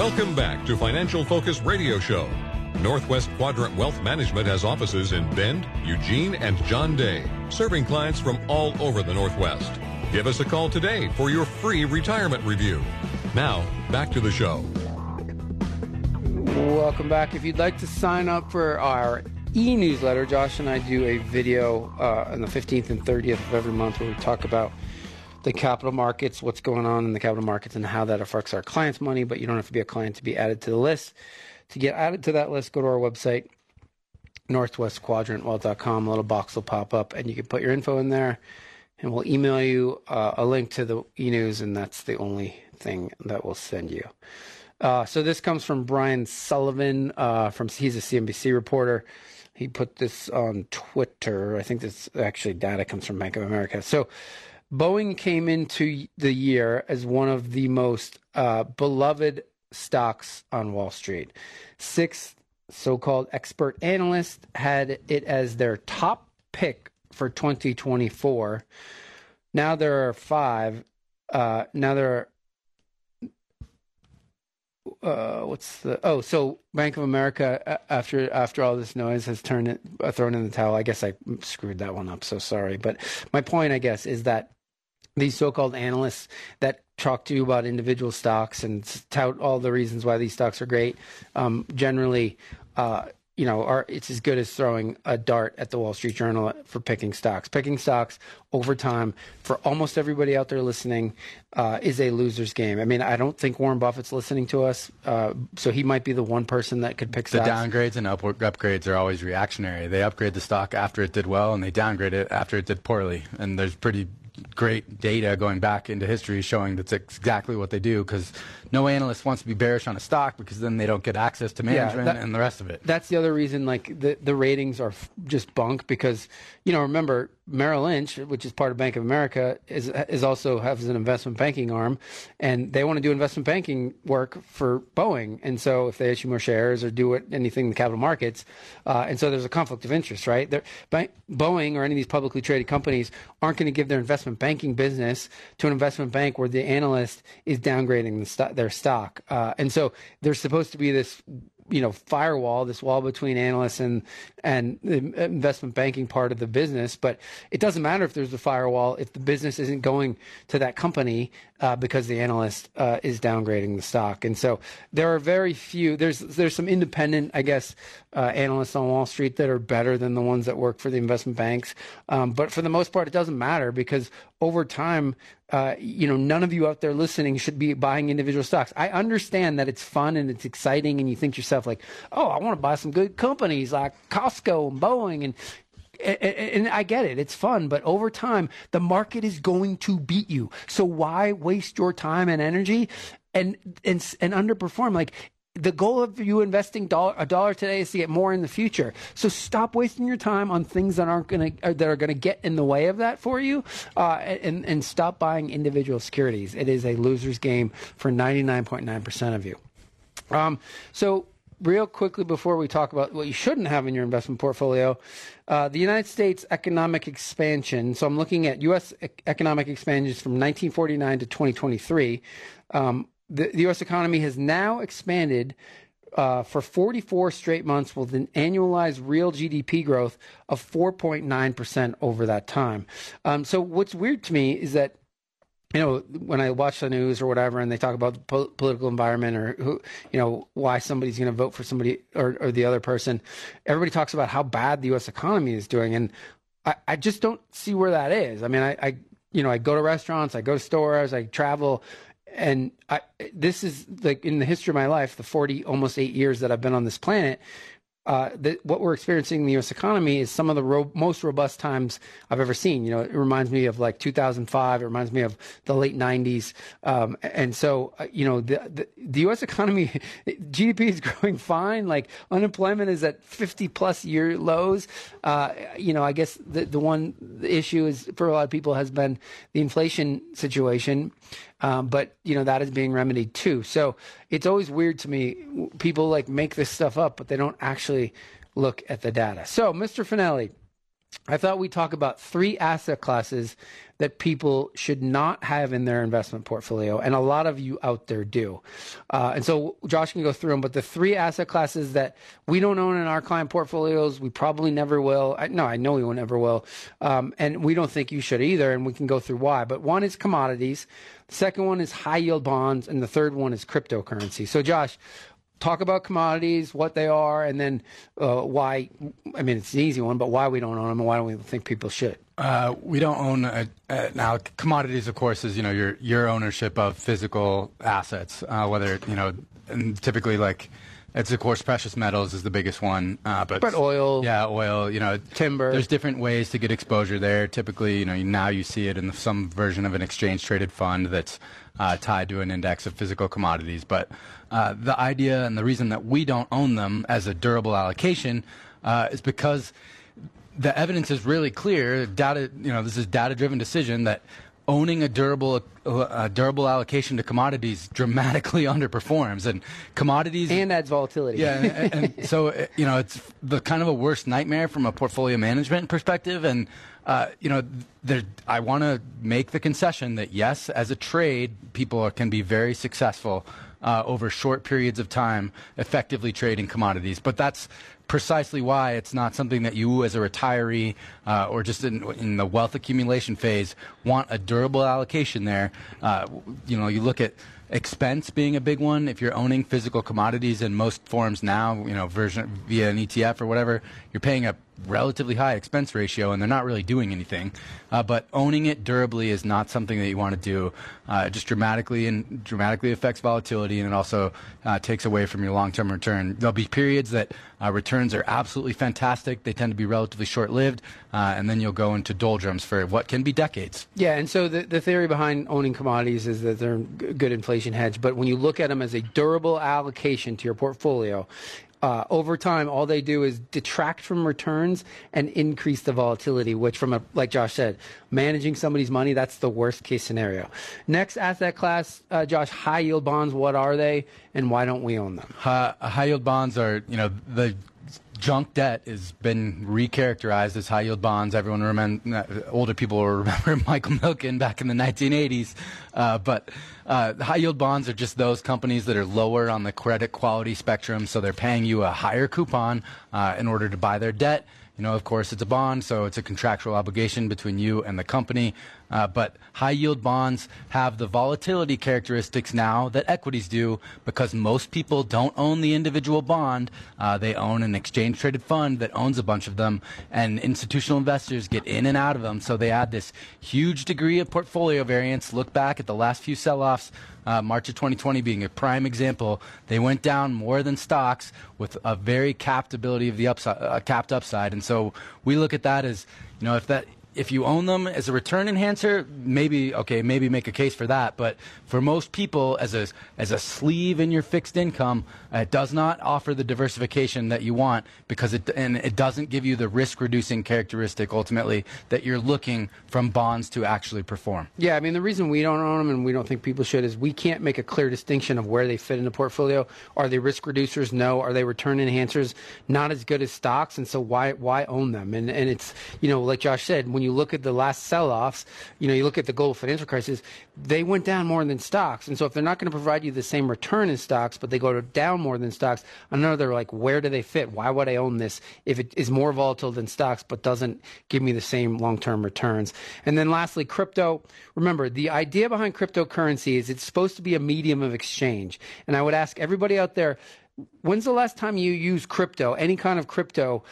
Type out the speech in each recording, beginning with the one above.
Welcome back to Financial Focus Radio Show. Northwest Quadrant Wealth Management has offices in Bend, Eugene, and John Day, serving clients from all over the Northwest. Give us a call today for your free retirement review. Now, back to the show. Welcome back. If you'd like to sign up for our e newsletter, Josh and I do a video uh, on the 15th and 30th of every month where we talk about the capital markets, what's going on in the capital markets, and how that affects our clients' money. But you don't have to be a client to be added to the list. To get added to that list, go to our website, northwestquadrantwealth.com. A little box will pop up, and you can put your info in there, and we'll email you uh, a link to the e news, and that's the only thing that we'll send you. Uh, so this comes from Brian Sullivan. Uh, from he's a CNBC reporter. He put this on Twitter. I think this actually data comes from Bank of America. So Boeing came into the year as one of the most uh, beloved stocks on Wall Street. Six so called expert analysts had it as their top pick for 2024. Now there are five. Uh, now there are. Uh, what's the oh so Bank of America after after all this noise has turned it uh, thrown in the towel. I guess I screwed that one up. So sorry, but my point I guess is that these so-called analysts that talk to you about individual stocks and tout all the reasons why these stocks are great um, generally uh, you know are it's as good as throwing a dart at the wall street journal for picking stocks. Picking stocks over time for almost everybody out there listening uh, is a loser's game. I mean i don't think warren buffett's listening to us uh, so he might be the one person that could pick the stocks. downgrades and up- upgrades are always reactionary. They upgrade the stock after it did well and they downgrade it after it did poorly and there's pretty great data going back into history showing that's exactly what they do because no analyst wants to be bearish on a stock because then they don't get access to management yeah, that, and the rest of it. That's the other reason like the, the ratings are f- just bunk because you know remember Merrill Lynch, which is part of Bank of America, is is also has an investment banking arm, and they want to do investment banking work for Boeing. And so, if they issue more shares or do it, anything in the capital markets, uh, and so there's a conflict of interest, right? Boeing or any of these publicly traded companies aren't going to give their investment banking business to an investment bank where the analyst is downgrading the st- their stock. Uh, and so, there's supposed to be this you know firewall, this wall between analysts and and the investment banking part of the business. But it doesn't matter if there's a firewall if the business isn't going to that company uh, because the analyst uh, is downgrading the stock. And so there are very few. There's there's some independent, I guess, uh, analysts on Wall Street that are better than the ones that work for the investment banks. Um, but for the most part, it doesn't matter because over time, uh, you know, none of you out there listening should be buying individual stocks. I understand that it's fun and it's exciting, and you think to yourself like, "Oh, I want to buy some good companies like Costco and Boeing," and and I get it, it's fun, but over time, the market is going to beat you. So why waste your time and energy and and and underperform? Like the goal of you investing dollar, a dollar today is to get more in the future. So stop wasting your time on things that aren't going to uh, that are going to get in the way of that for you, uh, and and stop buying individual securities. It is a loser's game for ninety nine point nine percent of you. Um, so real quickly before we talk about what you shouldn't have in your investment portfolio, uh, the United States economic expansion. So I'm looking at U.S. economic expansions from 1949 to 2023. Um, the, the U.S. economy has now expanded uh, for 44 straight months with an annualized real GDP growth of 4.9% over that time. Um, so, what's weird to me is that you know, when I watch the news or whatever, and they talk about the po- political environment or who, you know, why somebody's going to vote for somebody or, or, the other person, everybody talks about how bad the U.S. economy is doing, and I, I just don't see where that is. I mean, I, I, you know, I go to restaurants, I go to stores, I travel, and I, this is like in the history of my life, the 40, almost eight years that I've been on this planet, uh, the, what we're experiencing in the U.S. economy is some of the ro- most robust times I've ever seen. You know, it reminds me of like 2005. It reminds me of the late 90s. Um, and so, uh, you know, the, the, the U.S. economy, GDP is growing fine. Like unemployment is at 50 plus year lows. Uh, you know, I guess the, the one issue is for a lot of people has been the inflation situation. Um, but you know that is being remedied too. So it's always weird to me. People like make this stuff up, but they don't actually look at the data. So, Mr. Finelli, I thought we'd talk about three asset classes that people should not have in their investment portfolio, and a lot of you out there do. Uh, and so Josh can go through them, but the three asset classes that we don't own in our client portfolios, we probably never will. I, no, I know we will never will, um, and we don't think you should either. And we can go through why. But one is commodities, second one is high yield bonds, and the third one is cryptocurrency. So Josh, talk about commodities, what they are, and then uh, why. I mean, it's an easy one, but why we don't own them, and why don't we think people should? Uh, we don't own a, a, now commodities. Of course, is you know your your ownership of physical assets, uh, whether you know, typically like. It's of course precious metals is the biggest one, uh, but but oil, yeah, oil. You know, timber. There's different ways to get exposure there. Typically, you know, now you see it in some version of an exchange traded fund that's uh, tied to an index of physical commodities. But uh, the idea and the reason that we don't own them as a durable allocation uh, is because the evidence is really clear. Data, you know, this is data-driven decision that owning a durable a durable allocation to commodities dramatically underperforms and commodities and adds volatility. Yeah, and, and so you know it's the kind of a worst nightmare from a portfolio management perspective. And uh, you know, there, I want to make the concession that yes, as a trade, people are, can be very successful uh, over short periods of time, effectively trading commodities. But that's precisely why it's not something that you, as a retiree uh, or just in, in, the wealth accumulation phase, want a durable allocation there. Uh, you know, you look at expense being a big one. If you're owning physical commodities in most forms now, you know, version via an ETF or whatever, you're paying a relatively high expense ratio, and they're not really doing anything. Uh, but owning it durably is not something that you want to do. Uh, it just dramatically and dramatically affects volatility, and it also uh, takes away from your long-term return. There'll be periods that uh, returns are absolutely fantastic. They tend to be relatively short-lived, uh, and then you'll go into doldrums for what can be decades. Yeah, and so the, the theory behind owning commodities is that they're good inflation hedge. But when you look at them as a durable allocation to your portfolio, uh, over time, all they do is detract from returns and increase the volatility, which, from a like Josh said, managing somebody's money, that's the worst case scenario. Next asset class, uh, Josh, high yield bonds. What are they, and why don't we own them? High yield bonds are, you know, the junk debt has been recharacterized as high yield bonds. Everyone remember, older people remember Michael Milken back in the 1980s. Uh, but uh, high yield bonds are just those companies that are lower on the credit quality spectrum, so they're paying you a higher coupon uh, in order to buy their debt. You know, of course, it's a bond, so it's a contractual obligation between you and the company. Uh, but high yield bonds have the volatility characteristics now that equities do because most people don't own the individual bond. Uh, they own an exchange traded fund that owns a bunch of them, and institutional investors get in and out of them. So they add this huge degree of portfolio variance. Look back at the last few sell offs uh, March of 2020 being a prime example, they went down more than stocks with a very capped ability of the upside, uh, capped upside. And so we look at that as, you know, if that if you own them as a return enhancer, maybe okay, maybe make a case for that. But for most people, as a as a sleeve in your fixed income, Uh, it does not offer the diversification that you want because it and it doesn't give you the risk reducing characteristic ultimately that you're looking from bonds to actually perform. Yeah, I mean the reason we don't own them and we don't think people should is we can't make a clear distinction of where they fit in the portfolio. Are they risk reducers? No. Are they return enhancers? Not as good as stocks, and so why why own them? And and it's you know like Josh said when you look at the last sell-offs, you know, you look at the global financial crisis, they went down more than stocks. And so if they're not going to provide you the same return as stocks, but they go down more than stocks, another they're like, where do they fit? Why would I own this if it is more volatile than stocks, but doesn't give me the same long-term returns? And then lastly, crypto. Remember, the idea behind cryptocurrency is it's supposed to be a medium of exchange. And I would ask everybody out there, when's the last time you used crypto, any kind of crypto,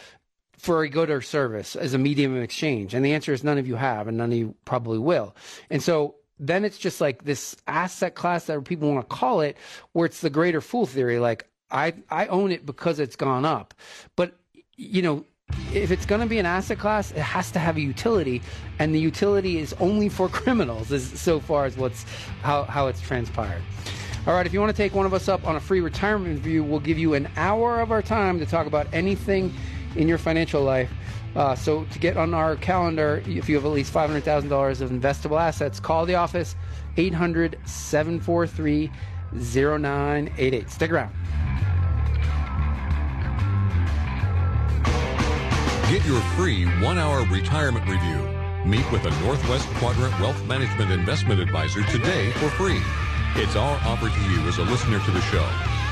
for a good or service as a medium of exchange? And the answer is none of you have, and none of you probably will. And so then it's just like this asset class that people want to call it, where it's the greater fool theory. Like, I I own it because it's gone up. But you know, if it's going to be an asset class, it has to have a utility, and the utility is only for criminals. As so far as what's how how it's transpired. All right, if you want to take one of us up on a free retirement review, we'll give you an hour of our time to talk about anything in your financial life. Uh, so to get on our calendar, if you have at least $500,000 of investable assets, call the office 800 743 0988. Stick around. Get your free one hour retirement review. Meet with a Northwest Quadrant Wealth Management Investment Advisor today for free. It's our offer to you as a listener to the show.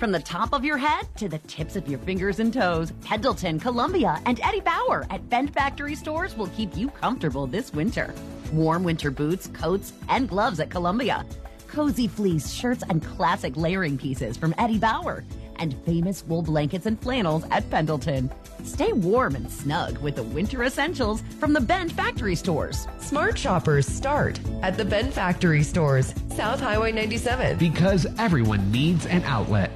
From the top of your head to the tips of your fingers and toes, Pendleton, Columbia, and Eddie Bauer at Bend Factory stores will keep you comfortable this winter. Warm winter boots, coats, and gloves at Columbia. Cozy fleece shirts and classic layering pieces from Eddie Bauer. And famous wool blankets and flannels at Pendleton. Stay warm and snug with the winter essentials from the Bend Factory stores. Smart shoppers start at the Bend Factory stores, South Highway 97. Because everyone needs an outlet.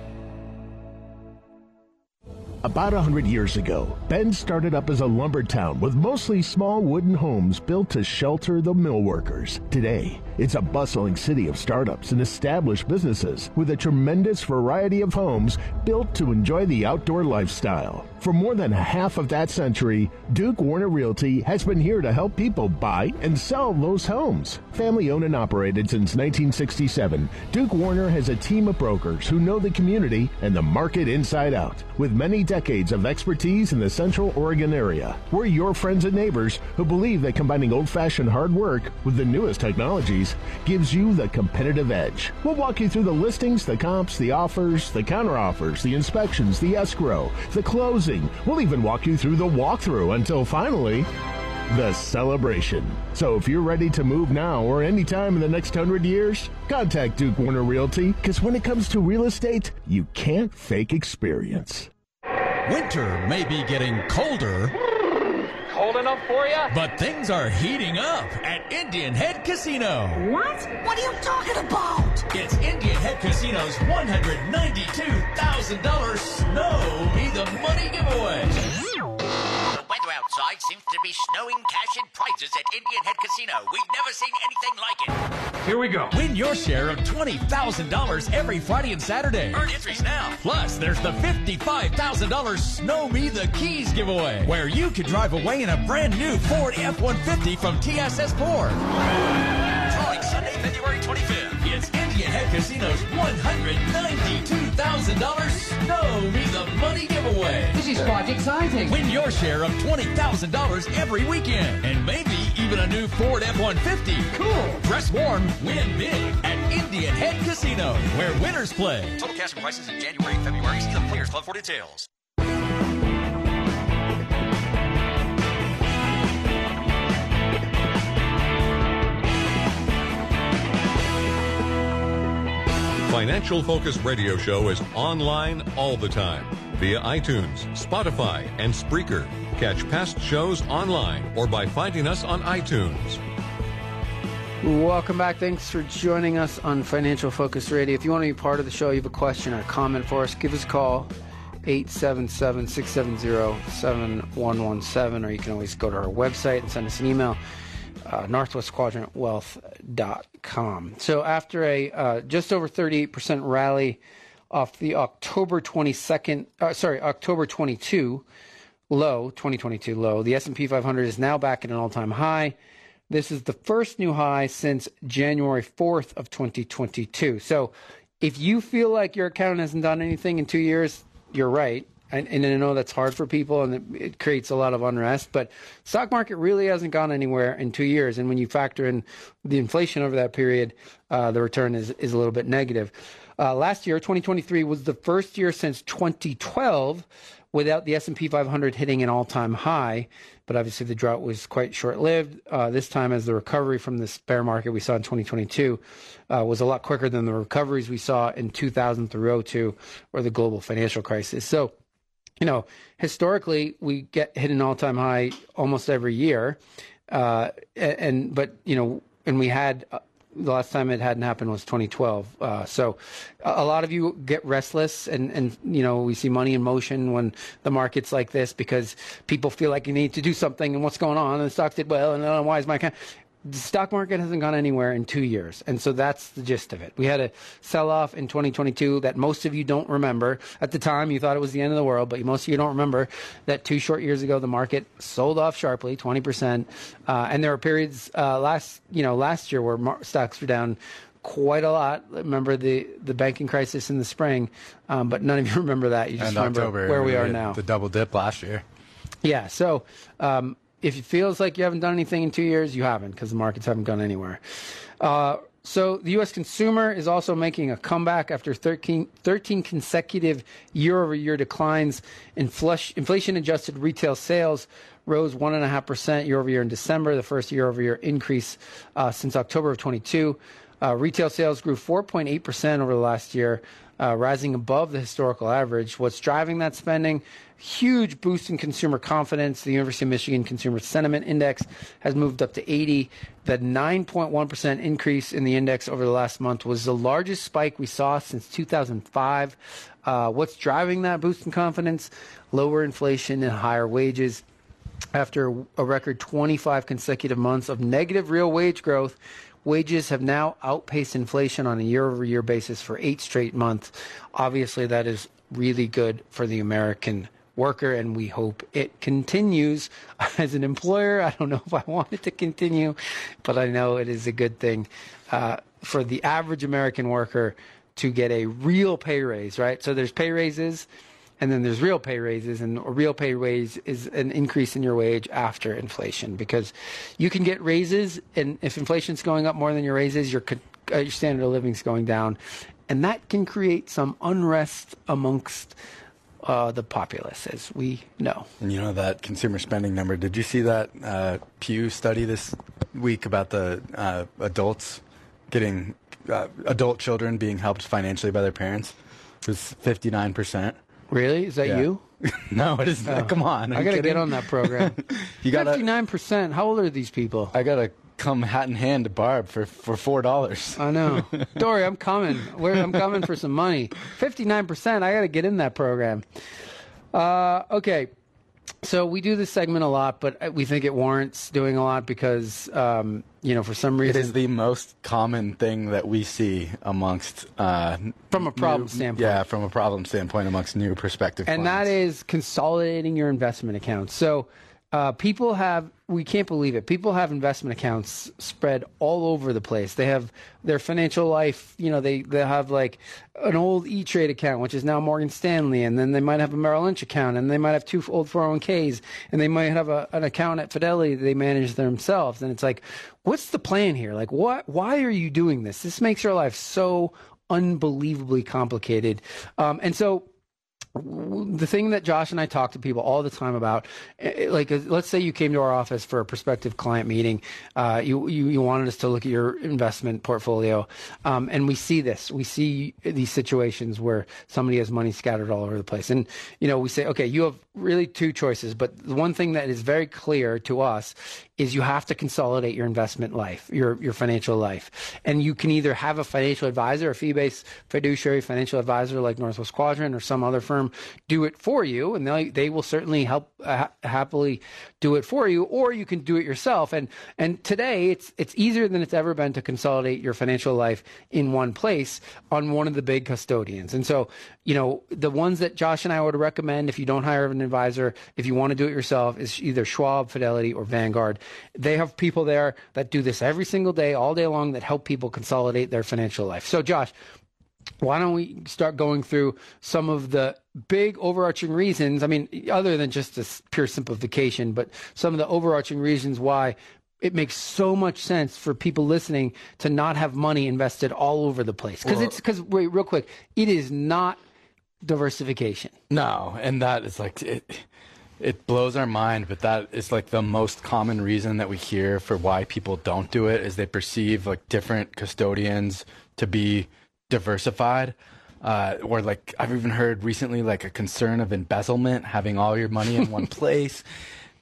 About a hundred years ago, Bend started up as a lumber town with mostly small wooden homes built to shelter the mill workers. Today, it's a bustling city of startups and established businesses with a tremendous variety of homes built to enjoy the outdoor lifestyle. For more than half of that century, Duke Warner Realty has been here to help people buy and sell those homes. Family owned and operated since 1967, Duke Warner has a team of brokers who know the community and the market inside out. With many decades of expertise in the Central Oregon area, we're your friends and neighbors who believe that combining old fashioned hard work with the newest technologies gives you the competitive edge. We'll walk you through the listings, the comps, the offers, the counteroffers, the inspections, the escrow, the closing. We'll even walk you through the walkthrough until finally the celebration. So if you're ready to move now or anytime in the next hundred years, contact Duke Warner Realty because when it comes to real estate, you can't fake experience. Winter may be getting colder. Cold for you? But things are heating up at Indian Head Casino. What? What are you talking about? It's Indian Head Casino's $192,000 Snow Me the Money giveaway. The weather outside seems to be snowing cash and prizes at Indian Head Casino. We've never seen anything like it. Here we go. Win your share of $20,000 every Friday and Saturday. Earn entries now. Plus, there's the $55,000 Snow Me the Keys giveaway, where you could drive away in a brand new Ford F-150 from TSS Ford. Drawing Sunday, February 25th. It's Indian Head Casino's $192,000 Snow Me the Money giveaway. This is quite exciting. Win your share of $20,000 every weekend, and maybe even a new Ford F-150. Cool. Dress warm, win big at Indian Head Casino, where winners play. Total cash and prices in January and February. See the Players Club for details. Financial Focus Radio Show is online all the time via iTunes, Spotify, and Spreaker. Catch past shows online or by finding us on iTunes. Welcome back. Thanks for joining us on Financial Focus Radio. If you want to be part of the show, you have a question or a comment for us, give us a call 877 670 7117, or you can always go to our website and send us an email. Uh, northwestquadrantwealth.com. So after a uh, just over 38% rally off the October 22nd, uh, sorry, October 22 low, 2022 low. The S&P 500 is now back at an all-time high. This is the first new high since January 4th of 2022. So, if you feel like your account hasn't done anything in two years, you're right. And, and I know that's hard for people and it, it creates a lot of unrest, but stock market really hasn't gone anywhere in two years. And when you factor in the inflation over that period, uh, the return is, is a little bit negative. Uh, last year, 2023 was the first year since 2012 without the S&P 500 hitting an all-time high. But obviously, the drought was quite short-lived. Uh, this time, as the recovery from this bear market we saw in 2022 uh, was a lot quicker than the recoveries we saw in 2000 through 02 or the global financial crisis. So, you know, historically, we get hit an all-time high almost every year, uh, and but you know, and we had uh, the last time it hadn't happened was 2012. Uh, so a lot of you get restless and, and, you know, we see money in motion when the market's like this because people feel like you need to do something and what's going on and the stock did well and uh, why is my account? The stock market hasn't gone anywhere in two years. And so that's the gist of it. We had a sell off in 2022 that most of you don't remember. At the time, you thought it was the end of the world, but most of you don't remember that two short years ago, the market sold off sharply, 20%. Uh, and there were periods uh, last, you know, last year where mar- stocks were down quite a lot. Remember the, the banking crisis in the spring, um, but none of you remember that. You just and remember October, where we are now. The double dip last year. Yeah. So um, if it feels like you haven't done anything in two years, you haven't because the markets haven't gone anywhere. Uh, so the U.S. consumer is also making a comeback after 13, 13 consecutive year-over-year declines. In flush, Inflation-adjusted retail sales rose one and a half percent year-over-year in December, the first year-over-year increase uh, since October of 22. Uh, retail sales grew 4.8 percent over the last year, uh, rising above the historical average. What's driving that spending? Huge boost in consumer confidence. The University of Michigan Consumer Sentiment Index has moved up to 80. The 9.1% increase in the index over the last month was the largest spike we saw since 2005. Uh, what's driving that boost in confidence? Lower inflation and higher wages. After a record 25 consecutive months of negative real wage growth, wages have now outpaced inflation on a year over year basis for eight straight months. Obviously, that is really good for the American worker, and we hope it continues. As an employer, I don't know if I want it to continue, but I know it is a good thing uh, for the average American worker to get a real pay raise, right? So there's pay raises and then there's real pay raises and a real pay raise is an increase in your wage after inflation because you can get raises and if inflation's going up more than your raises your, uh, your standard of living's going down and that can create some unrest amongst uh, the populace as we know And you know that consumer spending number. Did you see that uh, Pew study this week about the uh, adults getting uh, adult children being helped financially by their parents? It was fifty nine percent. Really is that Yeah. you No, it is. Oh. Come on, i gotta get on that program You gotta. 59% how old are these people I gotta come hat in hand to Barb for for four dollars. I know. Dory, I'm coming. Where I'm coming for some money. 59%. I got to get in that program. Uh, okay. So we do this segment a lot, but we think it warrants doing a lot because, um, you know, for some reason, it is the most common thing that we see amongst uh, From a problem new- standpoint. Yeah, from a problem standpoint amongst new prospective and that clients. is consolidating your investment accounts. So uh, people have, we can't believe it. People have investment accounts spread all over the place. They have their financial life, you know, they, they have like an old E Trade account, which is now Morgan Stanley, and then they might have a Merrill Lynch account, and they might have two old 401ks, and they might have a, an account at Fidelity that they manage themselves. And it's like, what's the plan here? Like, what, why are you doing this? This makes your life so unbelievably complicated. Um, and so, the thing that Josh and I talk to people all the time about, eh, like, uh, let's say you came to our office for a prospective client meeting, uh, you, you you wanted us to look at your investment portfolio, um, and we see this, we see these situations where somebody has money scattered all over the place, and you know we say, okay, you have really two choices, but the one thing that is very clear to us is you have to consolidate your investment life, your your financial life, and you can either have a financial advisor, a fee-based fiduciary financial advisor like Northwest Quadrant or some other firm do it for you, and they they will certainly help uh, happily do it for you, or you can do it yourself. And and today it's it's easier than it's ever been to consolidate your financial life in one place on one of the big custodians. And so you know the ones that Josh and I would recommend if you don't hire an advisor, if you want to do it yourself, is either Schwab, Fidelity, or Vanguard. They have people there that do this every single day, all day long, that help people consolidate their financial life. So, Josh, why don't we start going through some of the big overarching reasons? I mean, other than just this pure simplification, but some of the overarching reasons why it makes so much sense for people listening to not have money invested all over the place. Because it's because wait, real quick, it is not diversification. No, and that is like it. It blows our mind, but that is like the most common reason that we hear for why people don't do it is they perceive like different custodians to be diversified. Uh, or like I've even heard recently like a concern of embezzlement, having all your money in one place,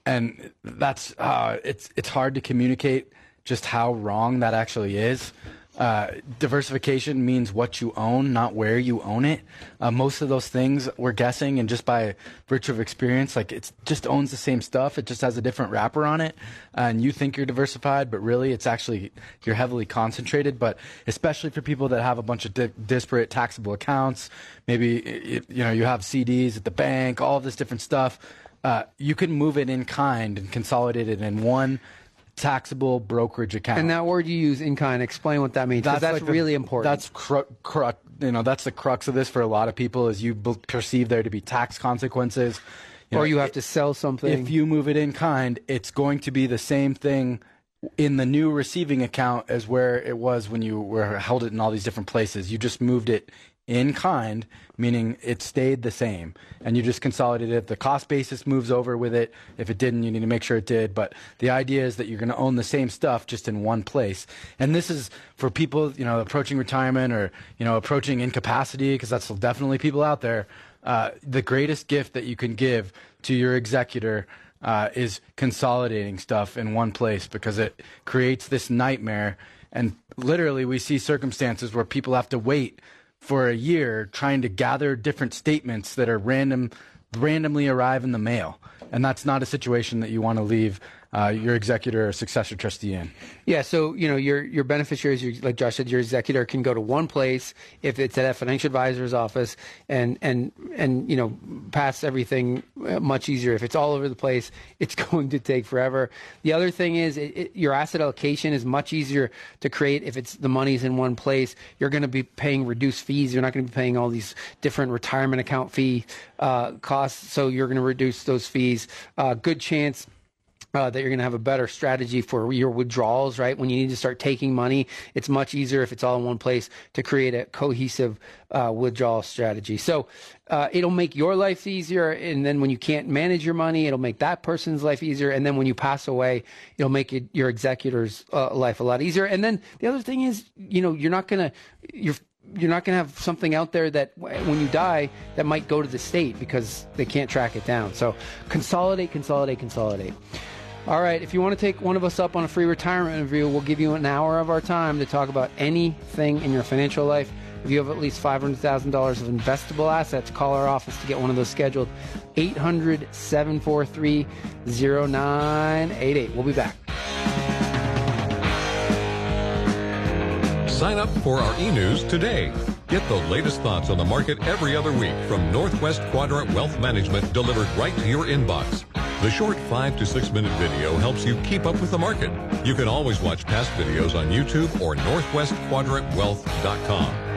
and that's uh, it's it's hard to communicate just how wrong that actually is. Uh, diversification means what you own, not where you own it. Uh, most of those things we're guessing, and just by virtue of experience, like it just owns the same stuff. It just has a different wrapper on it, and you think you're diversified, but really it's actually you're heavily concentrated. But especially for people that have a bunch of di- disparate taxable accounts, maybe it, you know you have CDs at the bank, all this different stuff. Uh, you can move it in kind and consolidate it in one taxable brokerage account. And that word you use, in kind, explain what that means. That's, that's like really the, important. That's cru- cru- you know that's the crux of this for a lot of people is you b- perceive there to be tax consequences. You or know, you have it, to sell something. If you move it in kind, it's going to be the same thing in the new receiving account as where it was when you were held it in all these different places. You just moved it in kind, meaning it stayed the same, and you just consolidated it. The cost basis moves over with it. If it didn't, you need to make sure it did. But the idea is that you're going to own the same stuff just in one place. And this is for people, you know, approaching retirement or you know approaching incapacity, because that's definitely people out there. Uh, the greatest gift that you can give to your executor uh, is consolidating stuff in one place because it creates this nightmare. And literally, we see circumstances where people have to wait for a year trying to gather different statements that are random randomly arrive in the mail and that's not a situation that you want to leave uh, your executor or successor trustee in. Yeah, so you know your your beneficiaries, your, like Josh said, your executor can go to one place if it's at a financial advisor's office, and and and you know pass everything uh, much easier. If it's all over the place, it's going to take forever. The other thing is it, it, your asset allocation is much easier to create if it's the money's in one place. You're going to be paying reduced fees. You're not going to be paying all these different retirement account fee uh, costs, so you're going to reduce those fees. Uh, good chance uh, that you're going to have a better strategy for your withdrawals, right? When you need to start taking money, it's much easier if it's all in one place to create a cohesive uh, withdrawal strategy. So uh, it'll make your life easier. And then when you can't manage your money, it'll make that person's life easier. And then when you pass away, it'll make it, your executor's uh, life a lot easier. And then the other thing is, you know, you're not going to, you're, you're not going to have something out there that when you die that might go to the state because they can't track it down. So consolidate, consolidate, consolidate. All right, if you want to take one of us up on a free retirement interview, we'll give you an hour of our time to talk about anything in your financial life. If you have at least $500,000 of investable assets, call our office to get one of those scheduled. 800 743 0988. We'll be back. Sign up for our e news today. Get the latest thoughts on the market every other week from Northwest Quadrant Wealth Management delivered right to your inbox. The short five to six minute video helps you keep up with the market. You can always watch past videos on YouTube or NorthwestQuadrantWealth.com.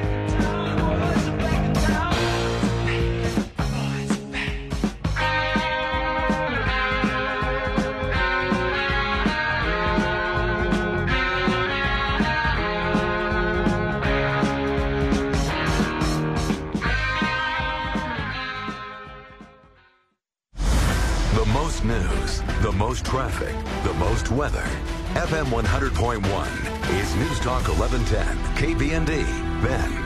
weather. FM 100.1 is News Talk 1110, KBND, Bend.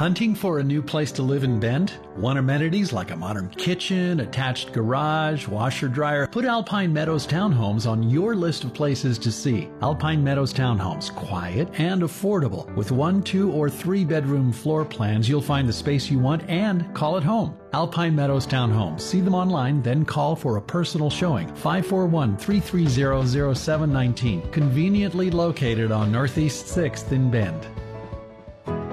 Hunting for a new place to live in Bend? Want amenities like a modern kitchen, attached garage, washer dryer? Put Alpine Meadows Townhomes on your list of places to see. Alpine Meadows Townhomes, quiet and affordable. With one, two, or three bedroom floor plans, you'll find the space you want and call it home. Alpine Meadows Townhomes. See them online, then call for a personal showing. 541 330 0719. Conveniently located on Northeast 6th in Bend.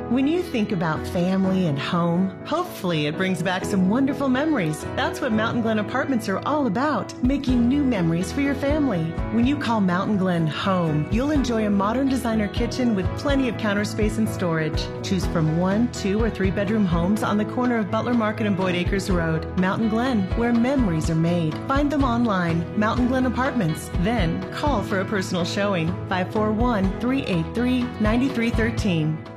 When you think about family and home, hopefully it brings back some wonderful memories. That's what Mountain Glen Apartments are all about, making new memories for your family. When you call Mountain Glen home, you'll enjoy a modern designer kitchen with plenty of counter space and storage. Choose from one, two, or three bedroom homes on the corner of Butler Market and Boyd Acres Road. Mountain Glen, where memories are made. Find them online, Mountain Glen Apartments. Then call for a personal showing, 541 383 9313.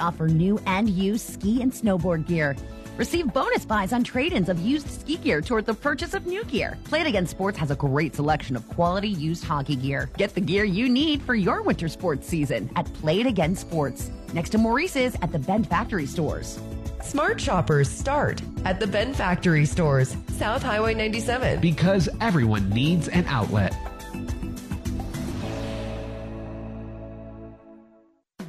offer new and used ski and snowboard gear. Receive bonus buys on trade ins of used ski gear toward the purchase of new gear. Play It Again Sports has a great selection of quality used hockey gear. Get the gear you need for your winter sports season at Play It Again Sports, next to Maurice's at the Bend Factory stores. Smart shoppers start at the Bend Factory stores, South Highway 97. Because everyone needs an outlet.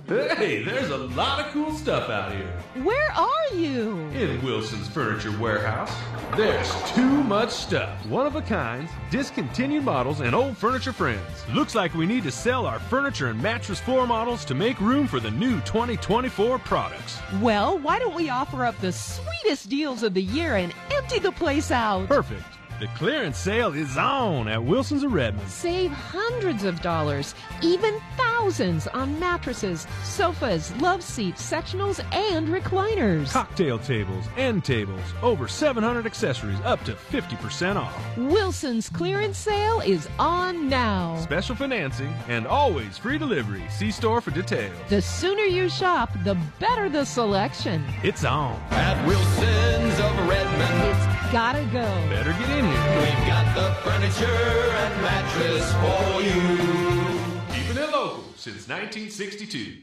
Hey, there's a lot of cool stuff out here. Where are you? In Wilson's Furniture Warehouse. There's too much stuff. One of a kinds, discontinued models, and old furniture friends. Looks like we need to sell our furniture and mattress floor models to make room for the new 2024 products. Well, why don't we offer up the sweetest deals of the year and empty the place out? Perfect. The clearance sale is on at Wilson's of Redmond. Save hundreds of dollars, even thousands on mattresses, sofas, love seats, sectionals, and recliners. Cocktail tables, end tables, over 700 accessories up to 50% off. Wilson's clearance sale is on now. Special financing and always free delivery. See store for details. The sooner you shop, the better the selection. It's on. At Wilson's of Redmond. It's gotta go. Better get in here. We've got the furniture and mattress for you. Keeping it local since 1962.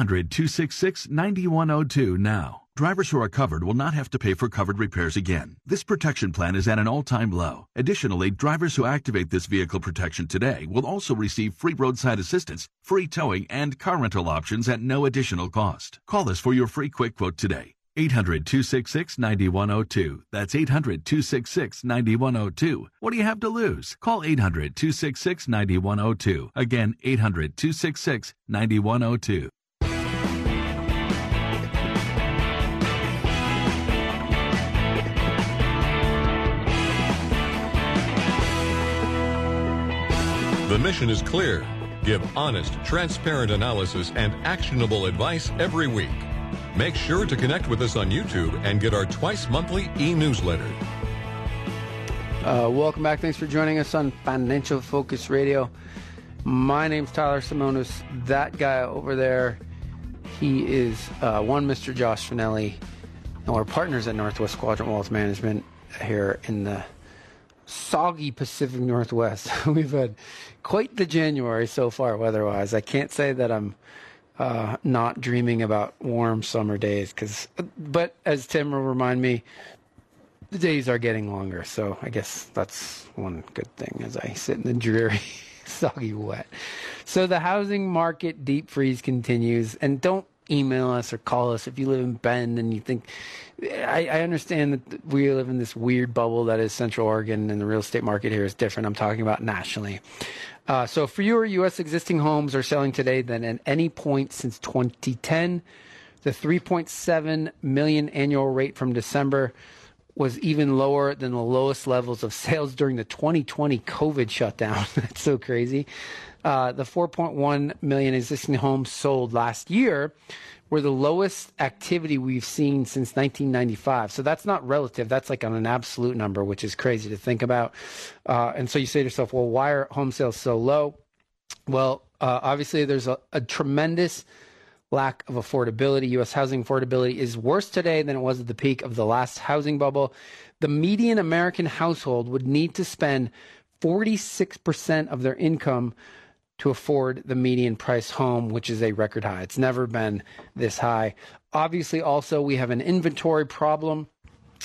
266 9102 now. Drivers who are covered will not have to pay for covered repairs again. This protection plan is at an all-time low. Additionally, drivers who activate this vehicle protection today will also receive free roadside assistance, free towing, and car rental options at no additional cost. Call us for your free quick quote today. 800 266 9102. That's 800 266 9102. What do you have to lose? Call 800 266 9102. Again, 800 266 9102. The mission is clear. Give honest, transparent analysis and actionable advice every week. Make sure to connect with us on YouTube and get our twice monthly e-newsletter. Uh, welcome back. Thanks for joining us on Financial Focus Radio. My name's Tyler Simonis. That guy over there, he is uh, one Mr. Josh Finelli, and we're partners at Northwest Quadrant Wealth Management here in the soggy Pacific Northwest. We've had quite the January so far weather-wise. I can't say that I'm uh, not dreaming about warm summer days, because. But as Tim will remind me, the days are getting longer. So I guess that's one good thing as I sit in the dreary, soggy wet. So the housing market deep freeze continues, and don't email us or call us if you live in Bend and you think. I, I understand that we live in this weird bubble that is Central Oregon and the real estate market here is different. I'm talking about nationally. Uh, so fewer U.S. existing homes are selling today than at any point since 2010. The 3.7 million annual rate from December was even lower than the lowest levels of sales during the 2020 COVID shutdown. That's so crazy. Uh, the 4.1 million existing homes sold last year were the lowest activity we've seen since 1995. So that's not relative. That's like on an absolute number, which is crazy to think about. Uh, and so you say to yourself, well, why are home sales so low? Well, uh, obviously, there's a, a tremendous lack of affordability. U.S. housing affordability is worse today than it was at the peak of the last housing bubble. The median American household would need to spend 46% of their income to afford the median price home, which is a record high. It's never been this high. Obviously, also, we have an inventory problem.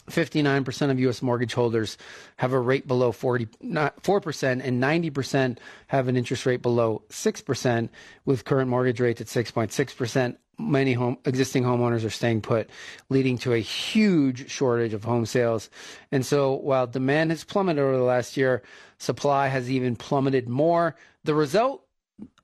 59% of U.S. mortgage holders have a rate below 40, 4%, and 90% have an interest rate below 6%, with current mortgage rates at 6.6%. Many home, existing homeowners are staying put, leading to a huge shortage of home sales. And so, while demand has plummeted over the last year, supply has even plummeted more. The result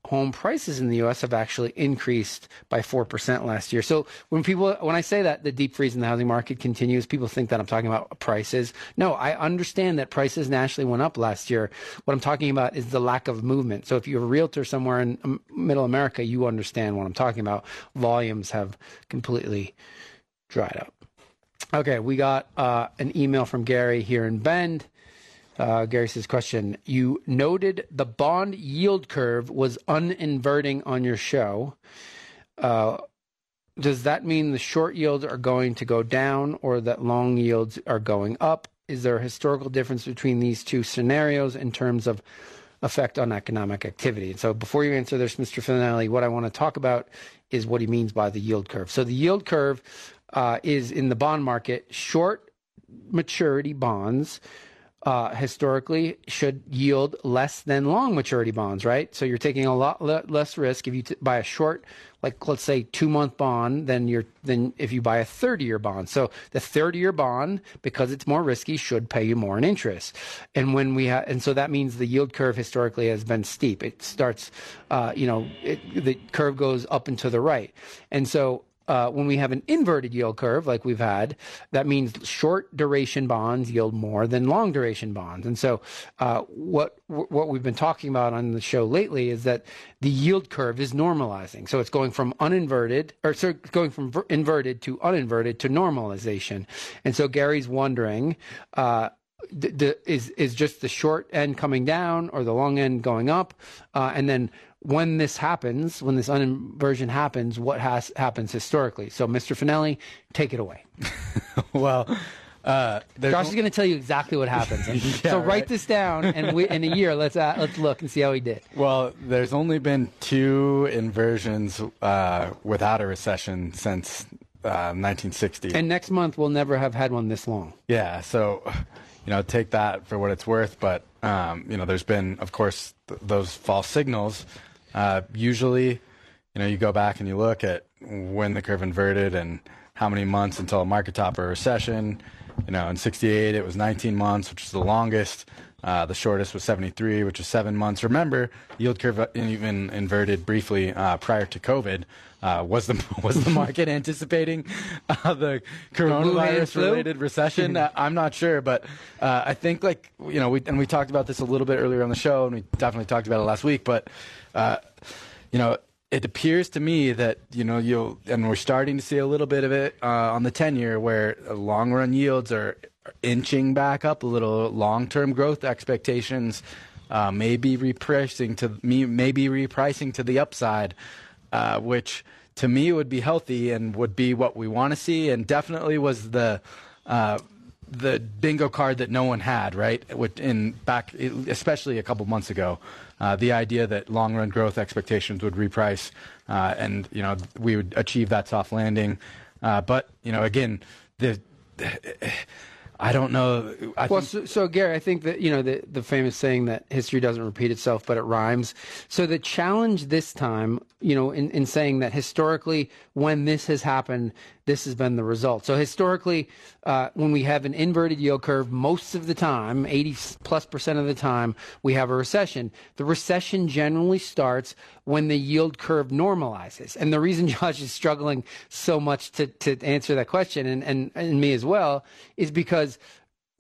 home prices in the U.S. have actually increased by 4% last year. So when people, when I say that the deep freeze in the housing market continues, people think that I'm talking about prices. No, I understand that prices nationally went up last year. What I'm talking about is the lack of movement. So if you're a realtor somewhere in um, middle America, you understand what I'm talking about. Volumes have completely dried up. Okay, we got uh, an email from Gary here in Bend. Uh, Gary says, question. You noted the bond yield curve was uninverting on your show. Uh, does that mean the short yields are going to go down or that long yields are going up? Is there a historical difference between these two scenarios in terms of effect on economic activity? And so before you answer this, Mr. Finelli, what I want to talk about is what he means by the yield curve. So the yield curve uh, is in the bond market, short maturity bonds uh, historically should yield less than long maturity bonds, right? So you're taking a lot le- less risk if you t- buy a short, like let's say two month bond, than you're than if you buy a 30 year bond. So the 30 year bond, because it's more risky, should pay you more in interest. And when we have, and so that means the yield curve historically has been steep. It starts, uh, you know, it, the curve goes up and to the right, and so uh, when we have an inverted yield curve like we've had, that means short duration bonds yield more than long duration bonds. And so, uh, what what we've been talking about on the show lately is that the yield curve is normalizing. So it's going from uninverted, or so going from inverted to uninverted to normalization. And so Gary's wondering. Uh, is is just the short end coming down or the long end going up, uh, and then when this happens, when this uninversion happens, what has happens historically. So, Mr. Finelli, take it away. well, uh, Josh is going to tell you exactly what happens. yeah, so write right? this down, and we, in a year, let's uh, let's look and see how he did. Well, there's only been two inversions uh, without a recession since 1960, uh, and next month we'll never have had one this long. Yeah, so you know, take that for what it's worth. But um, you know, there's been, of course, th- those false signals uh, usually, you know, you go back and you look at when the curve inverted and how many months until a market top or recession. You know, in 68, it was 19 months, which is the longest. Uh, the shortest was 73, which is seven months. Remember, yield curve uh, even inverted briefly uh, prior to COVID. Uh, was the was the market anticipating uh, the coronavirus related recession? Uh, I'm not sure, but I think like you know, we and we talked about this a little bit earlier on the show, and we definitely talked about it last week. But you know, it appears to me that you know you'll and we're starting to see a little bit of it uh, on the 10 year where long run yields are inching back up a little. Long term growth expectations uh, maybe repricing to me maybe repricing to the upside uh, which to me would be healthy and would be what we want to see and definitely was the uh, the bingo card that no one had right? In back especially a couple months ago uh, the idea that long run growth expectations would reprice uh, and you know we would achieve that soft landing. Uh, but you know again the, I don't know. I well, so, so, Gary, I think that you know the the famous saying that history doesn't repeat itself, but it rhymes. So the challenge this time, you know, in, in saying that historically, when this has happened, this has been the result. So historically, uh, when we have an inverted yield curve, most of the time, 80 plus percent of the time, we have a recession. The recession generally starts when the yield curve normalizes. And the reason Josh is struggling so much to, to answer that question, and, and, and me as well, is because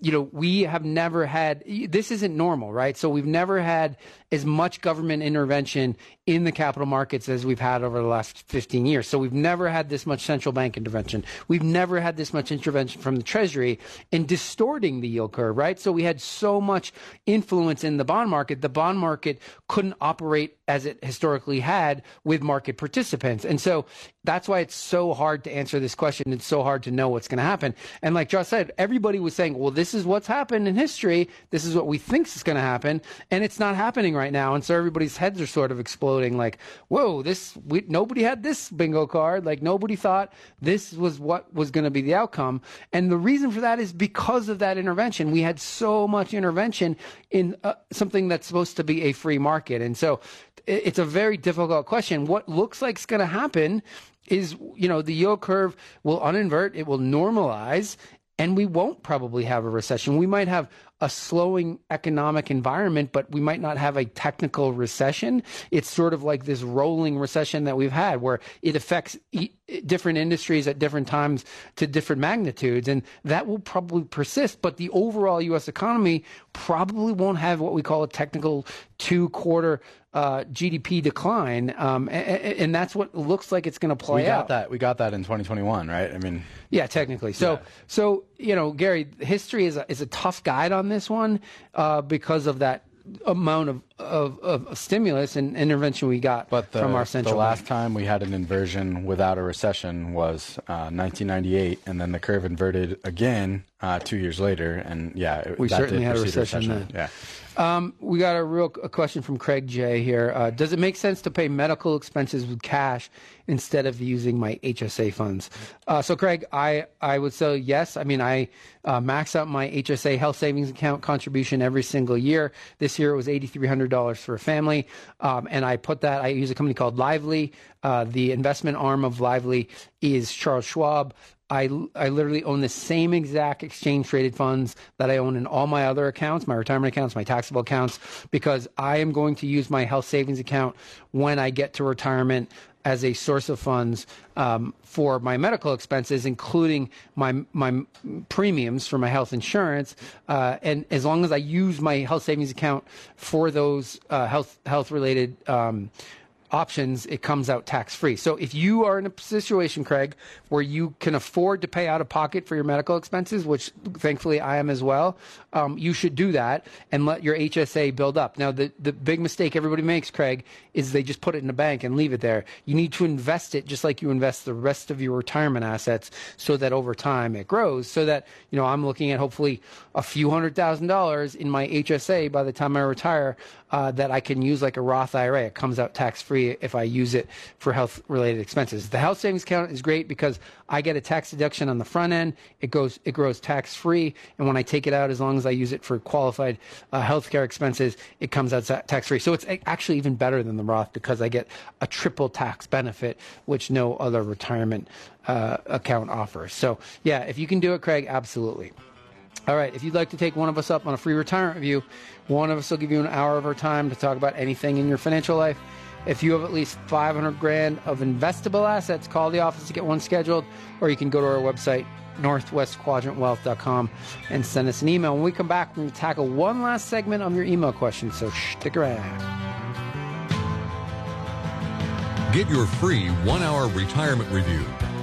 you know, we have never had this isn't normal, right? So we've never had as much government intervention in the capital markets as we've had over the last 15 years. So we've never had this much central bank intervention. We've never had this much intervention from the Treasury in distorting the yield curve, right? So we had so much influence in the bond market. The bond market couldn't operate as it historically had with market participants. And so that's why it's so hard to answer this question. It's so hard to know what's going to happen. And like Josh said, everybody was saying, well, this is what's happened in history. This is what we think is going to happen. And it's not happening right now. And so everybody's heads are sort of exploding like, whoa, this, we, nobody had this bingo card. Like nobody thought this was what was going to be the outcome. And the reason for that is because of that intervention. We had so much intervention in uh, something that's supposed to be a free market. And so it's a very difficult question. What looks like is going to happen is, you know, the yield curve will uninvert, it will normalize, and we won't probably have a recession. We might have a slowing economic environment, but we might not have a technical recession. It's sort of like this rolling recession that we've had where it affects e- different industries at different times to different magnitudes. And that will probably persist. But the overall U.S. economy probably won't have what we call a technical two quarter uh, GDP decline, um, and, and, that's what looks like it's going to play we got out. That we got that in 2021, right? I mean, yeah, technically. So, yeah. so you know, Gary, history is a, is a tough guide on this one uh, because of that amount of, of, of, stimulus and intervention we got but the, from our central the last bank. time we had an inversion without a recession was uh, 1998 and then the curve inverted again uh, two years later and yeah we certainly had a recession, recession, then yeah um, we got a real a question from Craig J here. Uh, does it make sense to pay medical expenses with cash instead of using my HSA funds? Uh, so, Craig, I, I would say yes. I mean, I uh, max out my HSA health savings account contribution every single year. This year it was $8,300 for a family. Um, and I put that, I use a company called Lively. Uh, the investment arm of Lively is Charles Schwab. I, I literally own the same exact exchange traded funds that I own in all my other accounts, my retirement accounts, my taxable accounts, because I am going to use my health savings account when I get to retirement as a source of funds um, for my medical expenses, including my my premiums for my health insurance. Uh, and as long as I use my health savings account for those uh, health health related um, options, it comes out tax free. So if you are in a situation, Craig, where you can afford to pay out of pocket for your medical expenses, which thankfully I am as well, um, you should do that and let your HSA build up. Now, the, the big mistake everybody makes, Craig, is they just put it in a bank and leave it there. You need to invest it just like you invest the rest of your retirement assets so that over time it grows. So that, you know, I'm looking at hopefully a few hundred thousand dollars in my HSA by the time I retire uh, that I can use like a Roth IRA. It comes out tax free if I use it for health related expenses. The health savings account is great because I get a tax deduction on the front end. It goes it grows tax free, and when I take it out, as long as I use it for qualified uh, healthcare expenses, it comes out tax free. So it's actually even better than the Roth because I get a triple tax benefit, which no other retirement uh, account offers. So yeah, if you can do it, Craig, absolutely. All right, if you'd like to take one of us up on a free retirement review, one of us will give you an hour of our time to talk about anything in your financial life. If you have at least 500 grand of investable assets, call the office to get one scheduled, or you can go to our website, northwestquadrantwealth.com, and send us an email. When we come back, we're going to tackle one last segment of your email questions, so stick around. Get your free one hour retirement review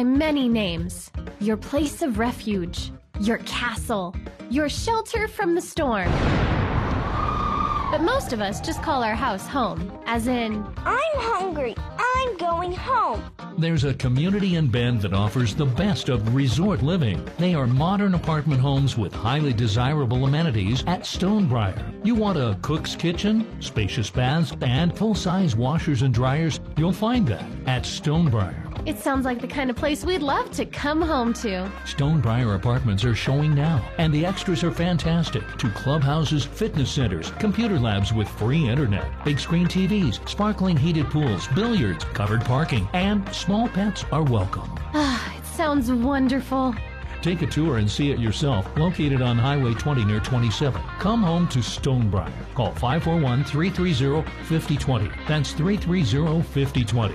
By many names your place of refuge, your castle, your shelter from the storm. But most of us just call our house home, as in, I'm hungry. I'm going home. There's a community in Bend that offers the best of resort living. They are modern apartment homes with highly desirable amenities at Stonebriar. You want a cook's kitchen, spacious baths, and full-size washers and dryers? You'll find that at Stonebriar. It sounds like the kind of place we'd love to come home to. Stonebriar apartments are showing now, and the extras are fantastic. Two clubhouses, fitness centers, computer labs with free internet, big screen TVs, sparkling heated pools, billiards, covered parking, and small pets are welcome. Ah, it sounds wonderful. Take a tour and see it yourself. Located on Highway 20 near 27. Come home to Stonebriar. Call 541 330 5020. That's 330 5020.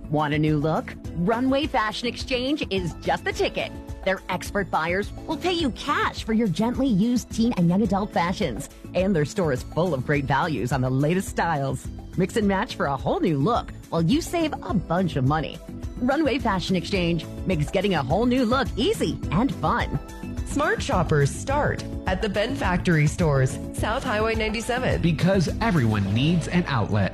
Want a new look? Runway Fashion Exchange is just the ticket. Their expert buyers will pay you cash for your gently used teen and young adult fashions. And their store is full of great values on the latest styles. Mix and match for a whole new look while you save a bunch of money. Runway Fashion Exchange makes getting a whole new look easy and fun. Smart shoppers start at the Bend Factory stores, South Highway 97. Because everyone needs an outlet.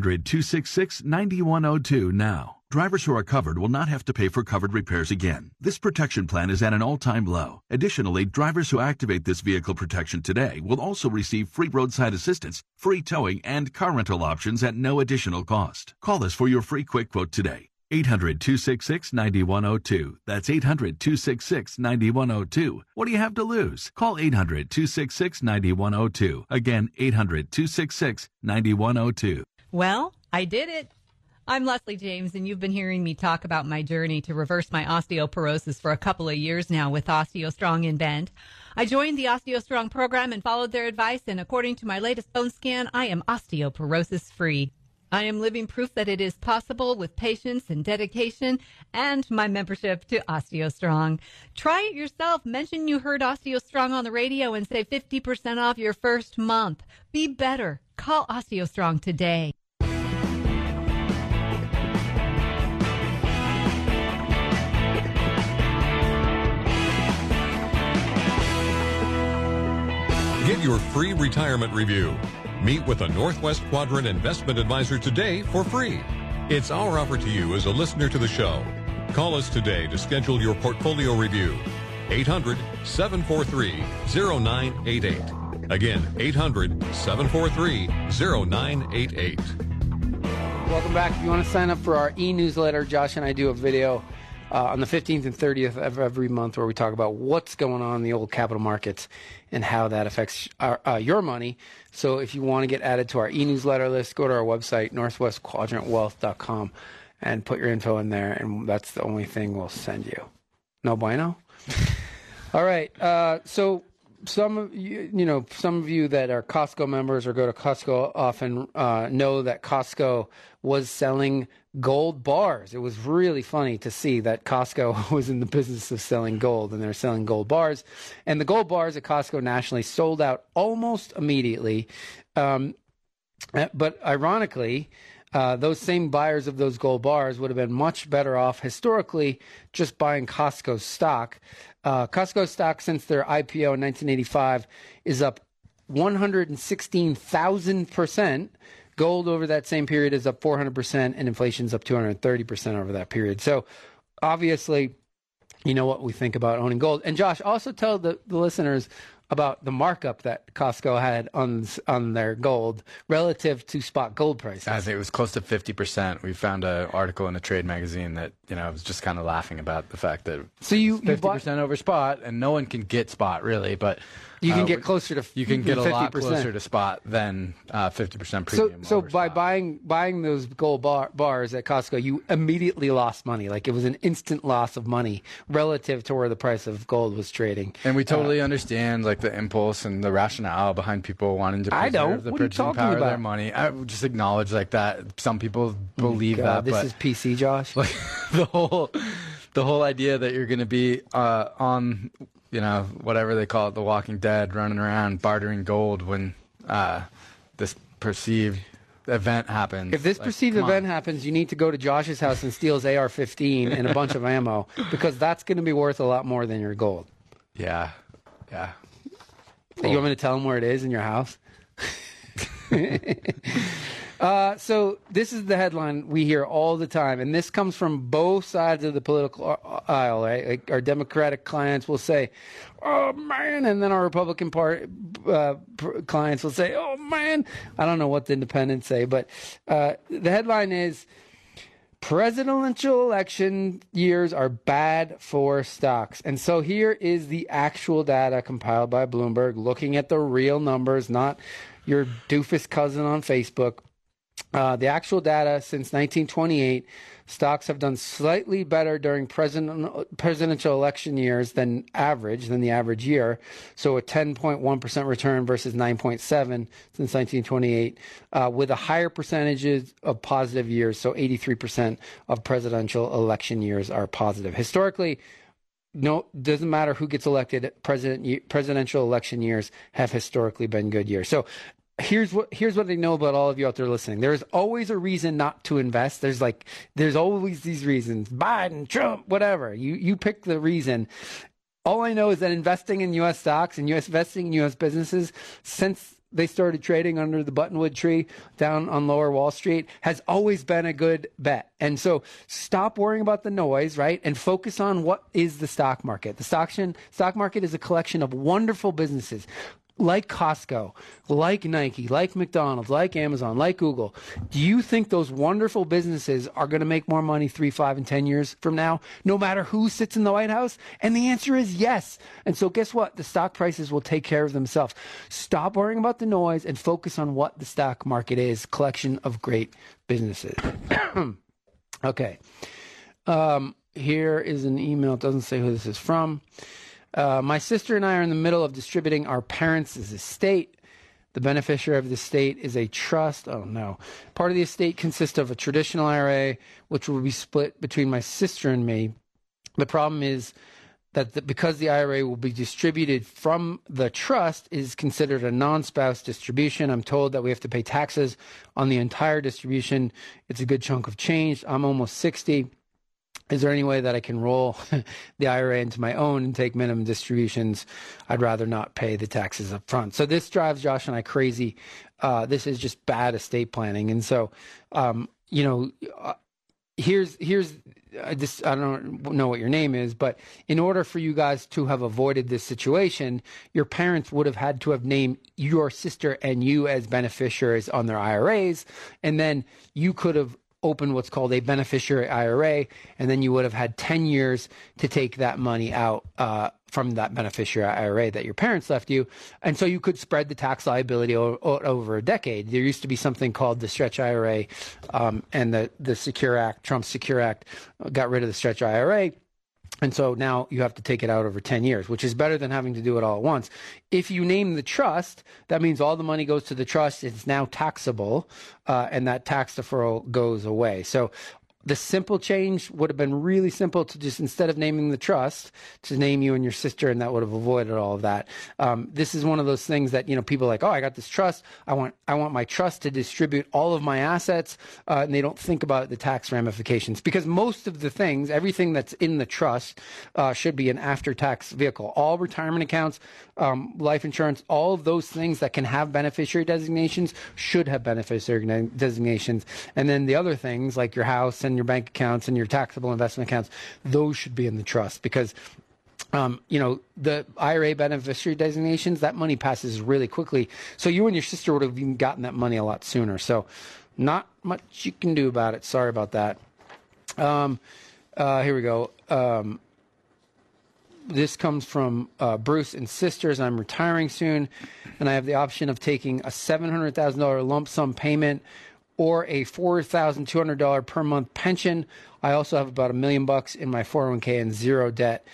266 9102 now. Drivers who are covered will not have to pay for covered repairs again. This protection plan is at an all-time low. Additionally, drivers who activate this vehicle protection today will also receive free roadside assistance, free towing, and car rental options at no additional cost. Call us for your free quick quote today. 800 266 9102. That's 800 266 9102. What do you have to lose? Call 800 266 9102. Again, 800 266 9102. Well, I did it. I'm Leslie James, and you've been hearing me talk about my journey to reverse my osteoporosis for a couple of years now with OsteoStrong in Bend. I joined the OsteoStrong program and followed their advice, and according to my latest bone scan, I am osteoporosis free. I am living proof that it is possible with patience and dedication and my membership to OsteoStrong. Try it yourself. Mention you heard OsteoStrong on the radio and save 50% off your first month. Be better. Call OsteoStrong today. Get your free retirement review. Meet with a Northwest Quadrant investment advisor today for free. It's our offer to you as a listener to the show. Call us today to schedule your portfolio review. 800 743 0988. Again, 800 743 0988. Welcome back. If you want to sign up for our e newsletter, Josh and I do a video uh, on the 15th and 30th of every month where we talk about what's going on in the old capital markets and how that affects our, uh, your money. So if you want to get added to our e-newsletter list, go to our website, northwestquadrantwealth.com, and put your info in there, and that's the only thing we'll send you. No bueno? All right. Uh, so some of you, you know, some of you that are Costco members or go to Costco often uh, know that Costco was selling gold bars. It was really funny to see that Costco was in the business of selling gold and they're selling gold bars. And the gold bars at Costco nationally sold out almost immediately. Um, uh, but ironically, uh, those same buyers of those gold bars would have been much better off historically just buying Costco stock. Uh, Costco stock since their IPO in 1985 is up 116,000 percent Gold over that same period is up 400%, and inflation's up 230% over that period. So obviously, you know what we think about owning gold. And Josh, also tell the, the listeners about the markup that Costco had on on their gold relative to spot gold prices. I think it was close to fifty percent. We found an article in a trade magazine that you know I was just kind of laughing about the fact that so you fifty percent over spot, and no one can get spot really, but you can uh, get closer to you can get a 50%. lot closer to spot than uh, fifty uh, percent premium. So, so by spot. buying buying those gold bar, bars at Costco, you immediately lost money. Like it was an instant loss of money relative to where the price of gold was trading. And we totally uh, understand like the impulse and the rationale behind people wanting to preserve I don't. the purchasing power about? of their money. I just acknowledge like that. Some people believe oh that. This is PC, Josh. Like the whole the whole idea that you're going to be uh, on you know, whatever they call it, The Walking Dead, running around bartering gold when uh, this perceived event happens. If this like, perceived event on. happens, you need to go to Josh's house and steal his AR-15 and a bunch of ammo because that's going to be worth a lot more than your gold. Yeah, yeah. You want me to tell him where it is in your house? Uh, so this is the headline we hear all the time, and this comes from both sides of the political aisle. Right? Like our Democratic clients will say, "Oh man," and then our Republican part uh, clients will say, "Oh man." I don't know what the independents say, but uh, the headline is. Presidential election years are bad for stocks. And so here is the actual data compiled by Bloomberg, looking at the real numbers, not your doofus cousin on Facebook. Uh, the actual data since 1928, stocks have done slightly better during president, presidential election years than average, than the average year. So a 10.1% return versus 9.7 since 1928, uh, with a higher percentages of positive years. So 83% of presidential election years are positive. Historically, no doesn't matter who gets elected president presidential election years have historically been good years so here's what here's what I know about all of you out there listening. There's always a reason not to invest. There's like there's always these reasons. Biden, Trump, whatever. You you pick the reason. All I know is that investing in US stocks and US investing in US businesses since they started trading under the buttonwood tree down on lower Wall Street has always been a good bet. And so stop worrying about the noise, right? And focus on what is the stock market. The stock, stock market is a collection of wonderful businesses like Costco, like Nike, like McDonald's, like Amazon, like Google, do you think those wonderful businesses are going to make more money three, five, and 10 years from now, no matter who sits in the White House? And the answer is yes. And so, guess what? The stock prices will take care of themselves. Stop worrying about the noise and focus on what the stock market is collection of great businesses. okay. Um, here is an email. It doesn't say who this is from. Uh, my sister and I are in the middle of distributing our parents' estate. The beneficiary of the estate is a trust. Oh no. Part of the estate consists of a traditional IRA, which will be split between my sister and me. The problem is that the, because the IRA will be distributed from the trust is considered a non-spouse distribution. I'm told that we have to pay taxes on the entire distribution. It's a good chunk of change. I'm almost 60 is there any way that I can roll the IRA into my own and take minimum distributions? I'd rather not pay the taxes up front. So this drives Josh and I crazy. Uh, this is just bad estate planning. And so, um, you know, uh, here's here's I just I don't know what your name is, but in order for you guys to have avoided this situation, your parents would have had to have named your sister and you as beneficiaries on their IRAs, and then you could have open what's called a beneficiary IRA, and then you would have had 10 years to take that money out uh, from that beneficiary IRA that your parents left you. And so you could spread the tax liability o- over a decade. There used to be something called the Stretch IRA, um, and the, the Secure Act, Trump's Secure Act, got rid of the Stretch IRA. And so now you have to take it out over 10 years, which is better than having to do it all at once. If you name the trust, that means all the money goes to the trust. It's now taxable, uh, and that tax deferral goes away. So the simple change would have been really simple to just instead of naming the trust to name you and your sister and that would have avoided all of that. Um, this is one of those things that you know people like oh i got this trust. I want i want my trust to distribute all of my assets uh, and they don't think about the tax ramifications. Because most of the things everything that's in the trust uh, should be an after tax vehicle. All retirement accounts um, life insurance all of those things that can have beneficiary designations should have beneficiary designations. And then the other things like your house and your bank accounts and your taxable investment accounts, those should be in the trust because um, you know, the IRA beneficiary designations, that money passes really quickly. So you and your sister would have even gotten that money a lot sooner. So not much you can do about it. Sorry about that. Um, uh, here we go. Um, this comes from uh, Bruce and Sisters. I'm retiring soon, and I have the option of taking a $700,000 lump sum payment or a $4,200 per month pension. I also have about a million bucks in my 401k and zero debt.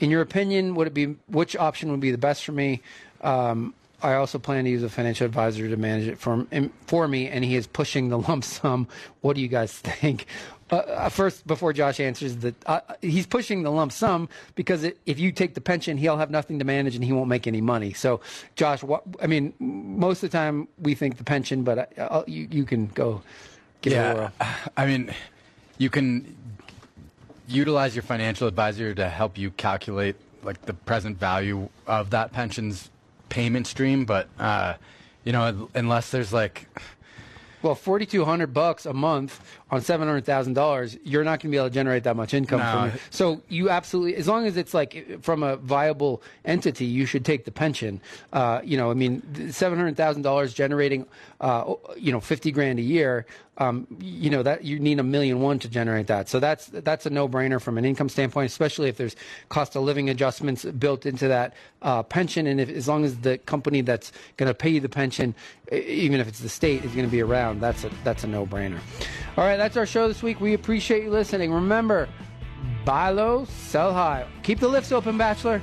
In your opinion, would it be which option would be the best for me? Um, I also plan to use a financial advisor to manage it for, for me, and he is pushing the lump sum. What do you guys think? Uh, uh, first, before Josh answers, that uh, he's pushing the lump sum because it, if you take the pension, he'll have nothing to manage and he won't make any money. So, Josh, what, I mean, most of the time we think the pension, but uh, you, you can go give yeah. I mean, you can utilize your financial advisor to help you calculate like the present value of that pension's payment stream, but uh, you know, unless there's like well, forty two hundred bucks a month on seven hundred thousand dollars, you're not going to be able to generate that much income no. from it. So you absolutely, as long as it's like from a viable entity, you should take the pension. Uh, you know, I mean, seven hundred thousand dollars generating, uh, you know, fifty grand a year um, you know that you need a million one to generate that. So that's that's a no-brainer from an income standpoint, especially if there's cost of living adjustments built into that uh, pension, and if, as long as the company that's going to pay you the pension, even if it's the state, is going to be around, that's a that's a no-brainer. All right, that's our show this week. We appreciate you listening. Remember, buy low, sell high. Keep the lifts open, Bachelor.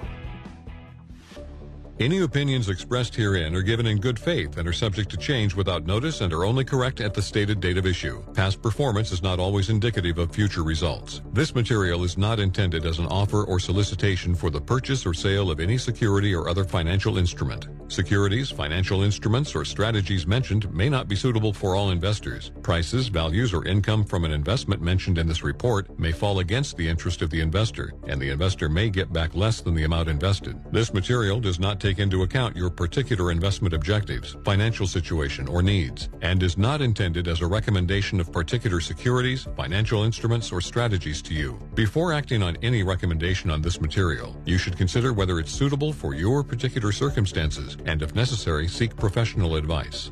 Any opinions expressed herein are given in good faith and are subject to change without notice and are only correct at the stated date of issue. Past performance is not always indicative of future results. This material is not intended as an offer or solicitation for the purchase or sale of any security or other financial instrument. Securities, financial instruments, or strategies mentioned may not be suitable for all investors. Prices, values, or income from an investment mentioned in this report may fall against the interest of the investor, and the investor may get back less than the amount invested. This material does not take into account your particular investment objectives, financial situation, or needs, and is not intended as a recommendation of particular securities, financial instruments, or strategies to you. Before acting on any recommendation on this material, you should consider whether it's suitable for your particular circumstances and, if necessary, seek professional advice.